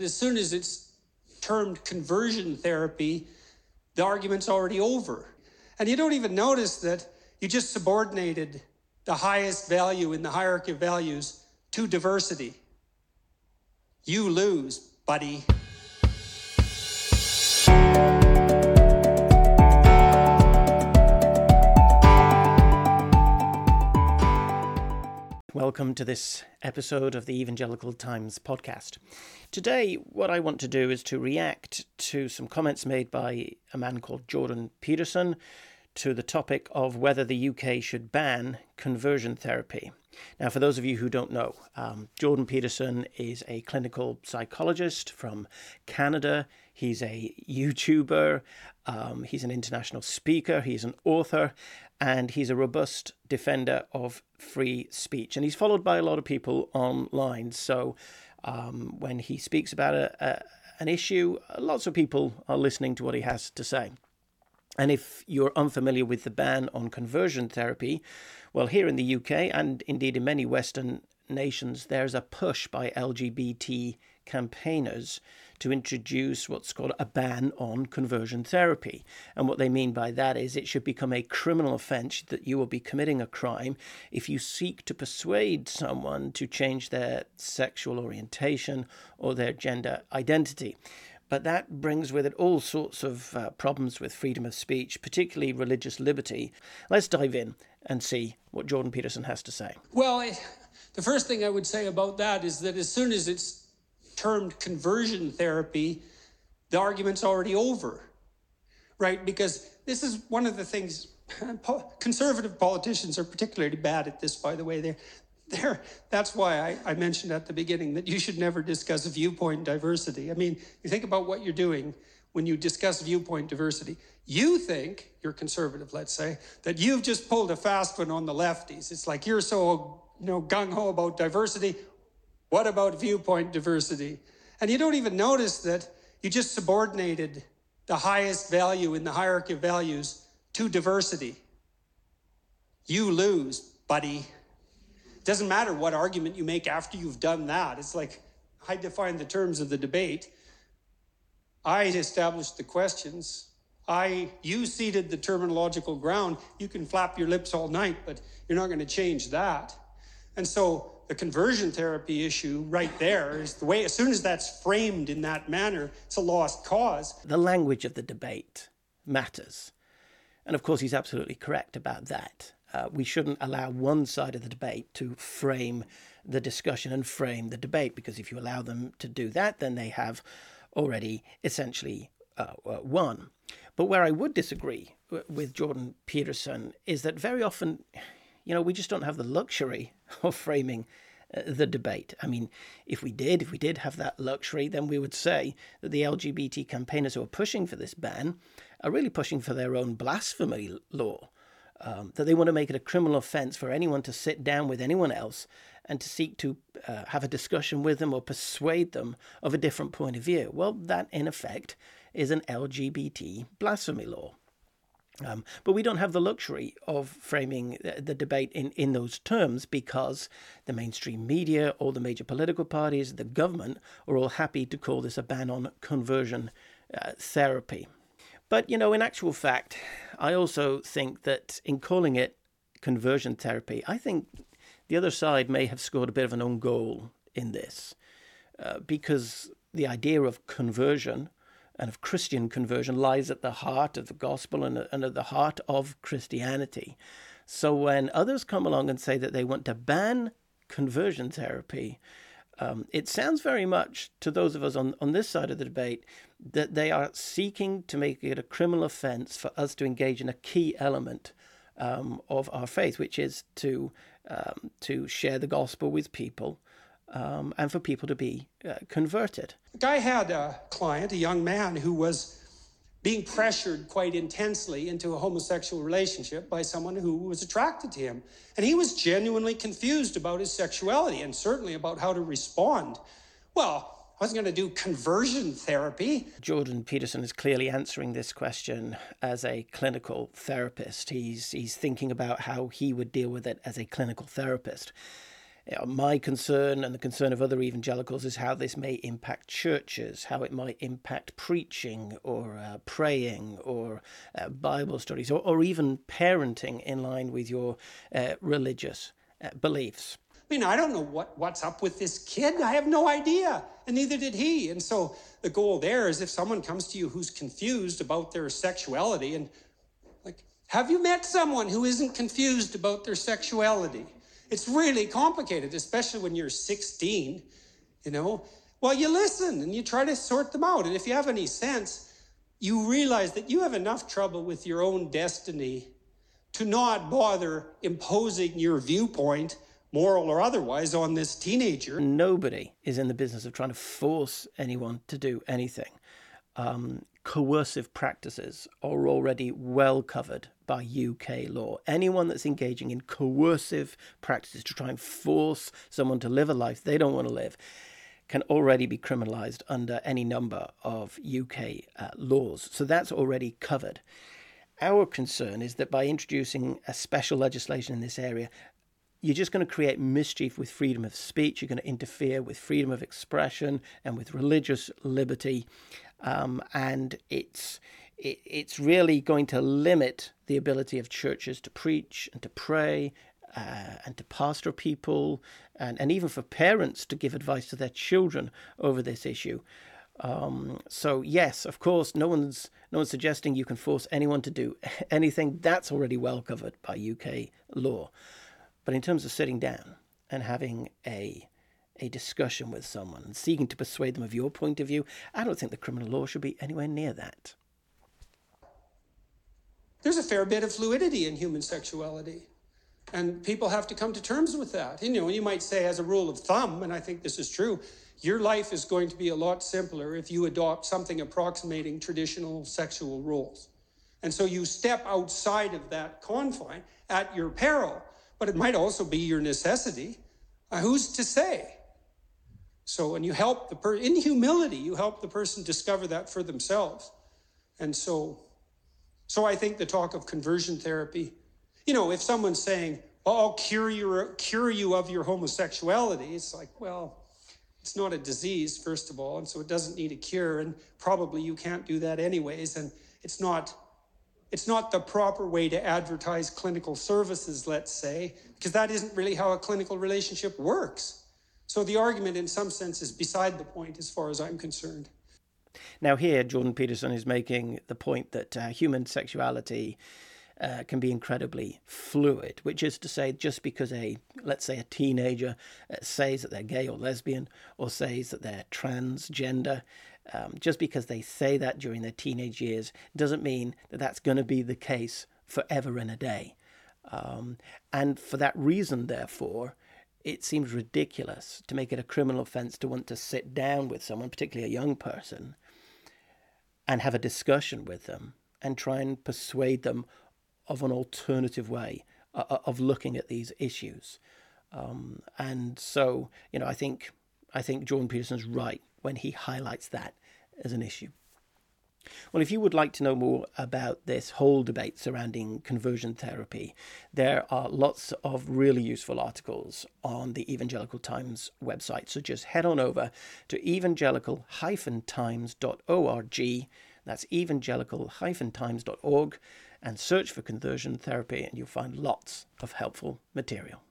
As soon as it's termed conversion therapy, the argument's already over. And you don't even notice that you just subordinated the highest value in the hierarchy of values to diversity. You lose, buddy. Welcome to this episode of the Evangelical Times podcast. Today, what I want to do is to react to some comments made by a man called Jordan Peterson to the topic of whether the UK should ban conversion therapy. Now, for those of you who don't know, um, Jordan Peterson is a clinical psychologist from Canada. He's a YouTuber, um, he's an international speaker, he's an author, and he's a robust defender of free speech. And he's followed by a lot of people online. So um, when he speaks about a, a, an issue, lots of people are listening to what he has to say. And if you're unfamiliar with the ban on conversion therapy, well, here in the UK and indeed in many Western nations, there's a push by LGBT campaigners to introduce what's called a ban on conversion therapy. And what they mean by that is it should become a criminal offense that you will be committing a crime if you seek to persuade someone to change their sexual orientation or their gender identity. But that brings with it all sorts of uh, problems with freedom of speech, particularly religious liberty. Let's dive in and see what Jordan Peterson has to say. Well, the first thing I would say about that is that as soon as it's termed conversion therapy, the argument's already over, right? Because this is one of the things conservative politicians are particularly bad at this, by the way. They're, they're, that's why I, I mentioned at the beginning that you should never discuss viewpoint diversity. I mean, you think about what you're doing when you discuss viewpoint diversity. You think, you're conservative, let's say, that you've just pulled a fast one on the lefties. It's like you're so you know, gung ho about diversity. What about viewpoint diversity? And you don't even notice that you just subordinated the highest value in the hierarchy of values to diversity. You lose, buddy. Doesn't matter what argument you make after you've done that. It's like I define the terms of the debate. I established the questions. I you ceded the terminological ground. You can flap your lips all night, but you're not going to change that. And so the conversion therapy issue right there is the way, as soon as that's framed in that manner, it's a lost cause. The language of the debate matters. And of course, he's absolutely correct about that. Uh, we shouldn't allow one side of the debate to frame the discussion and frame the debate, because if you allow them to do that, then they have already essentially uh, uh won. But where I would disagree with Jordan Peterson is that very often you know, we just don't have the luxury of framing uh, the debate. I mean, if we did, if we did have that luxury, then we would say that the LGBT campaigners who are pushing for this ban are really pushing for their own blasphemy law. Um, that they want to make it a criminal offence for anyone to sit down with anyone else and to seek to uh, have a discussion with them or persuade them of a different point of view. Well, that in effect is an LGBT blasphemy law. Um, but we don't have the luxury of framing the debate in, in those terms because the mainstream media, all the major political parties, the government are all happy to call this a ban on conversion uh, therapy. But, you know, in actual fact, I also think that in calling it conversion therapy, I think the other side may have scored a bit of an own goal in this uh, because the idea of conversion and of Christian conversion lies at the heart of the gospel and, and at the heart of Christianity. So when others come along and say that they want to ban conversion therapy, um, it sounds very much to those of us on, on this side of the debate that they are seeking to make it a criminal offense for us to engage in a key element um, of our faith, which is to um, to share the gospel with people um, and for people to be uh, converted. I had a client, a young man, who was being pressured quite intensely into a homosexual relationship by someone who was attracted to him. And he was genuinely confused about his sexuality and certainly about how to respond. Well, I wasn't going to do conversion therapy. Jordan Peterson is clearly answering this question as a clinical therapist. He's, he's thinking about how he would deal with it as a clinical therapist. My concern and the concern of other evangelicals is how this may impact churches, how it might impact preaching or uh, praying or uh, Bible studies or, or even parenting in line with your uh, religious uh, beliefs. I mean, I don't know what, what's up with this kid. I have no idea. And neither did he. And so the goal there is if someone comes to you who's confused about their sexuality, and like, have you met someone who isn't confused about their sexuality? It's really complicated, especially when you're 16, you know. Well, you listen and you try to sort them out. And if you have any sense, you realize that you have enough trouble with your own destiny to not bother imposing your viewpoint moral or otherwise, on this teenager. Nobody is in the business of trying to force anyone to do anything. Um, coercive practices are already well covered by UK law. Anyone that's engaging in coercive practices to try and force someone to live a life they don't want to live can already be criminalized under any number of UK uh, laws. So that's already covered. Our concern is that by introducing a special legislation in this area, you're just going to create mischief with freedom of speech. You're going to interfere with freedom of expression and with religious liberty, um, and it's it, it's really going to limit the ability of churches to preach and to pray uh, and to pastor people and, and even for parents to give advice to their children over this issue. Um, so yes, of course, no one's no one's suggesting you can force anyone to do anything. That's already well covered by UK law. But in terms of sitting down and having a a discussion with someone and seeking to persuade them of your point of view, I don't think the criminal law should be anywhere near that. There's a fair bit of fluidity in human sexuality. And people have to come to terms with that. You know, you might say, as a rule of thumb, and I think this is true, your life is going to be a lot simpler if you adopt something approximating traditional sexual roles. And so you step outside of that confine at your peril but it might also be your necessity. Uh, who's to say? So, and you help the person, in humility, you help the person discover that for themselves. And so, so I think the talk of conversion therapy, you know, if someone's saying, well, I'll cure, your, cure you of your homosexuality, it's like, well, it's not a disease, first of all, and so it doesn't need a cure, and probably you can't do that anyways, and it's not it's not the proper way to advertise clinical services, let's say, because that isn't really how a clinical relationship works. So the argument, in some sense, is beside the point as far as I'm concerned. Now, here, Jordan Peterson is making the point that uh, human sexuality uh, can be incredibly fluid, which is to say, just because a, let's say, a teenager uh, says that they're gay or lesbian or says that they're transgender, um, just because they say that during their teenage years doesn't mean that that's going to be the case forever and a day. Um, and for that reason, therefore, it seems ridiculous to make it a criminal offense to want to sit down with someone, particularly a young person, and have a discussion with them and try and persuade them of an alternative way uh, uh of looking at these issues. Um, and so, you know, I think I think Jordan Peterson's right when he highlights that as an issue. Well, if you would like to know more about this whole debate surrounding conversion therapy, there are lots of really useful articles on the Evangelical Times website. So just head on over to evangelical times.org. That's evangelical times.org and search for conversion therapy, and you'll find lots of helpful material.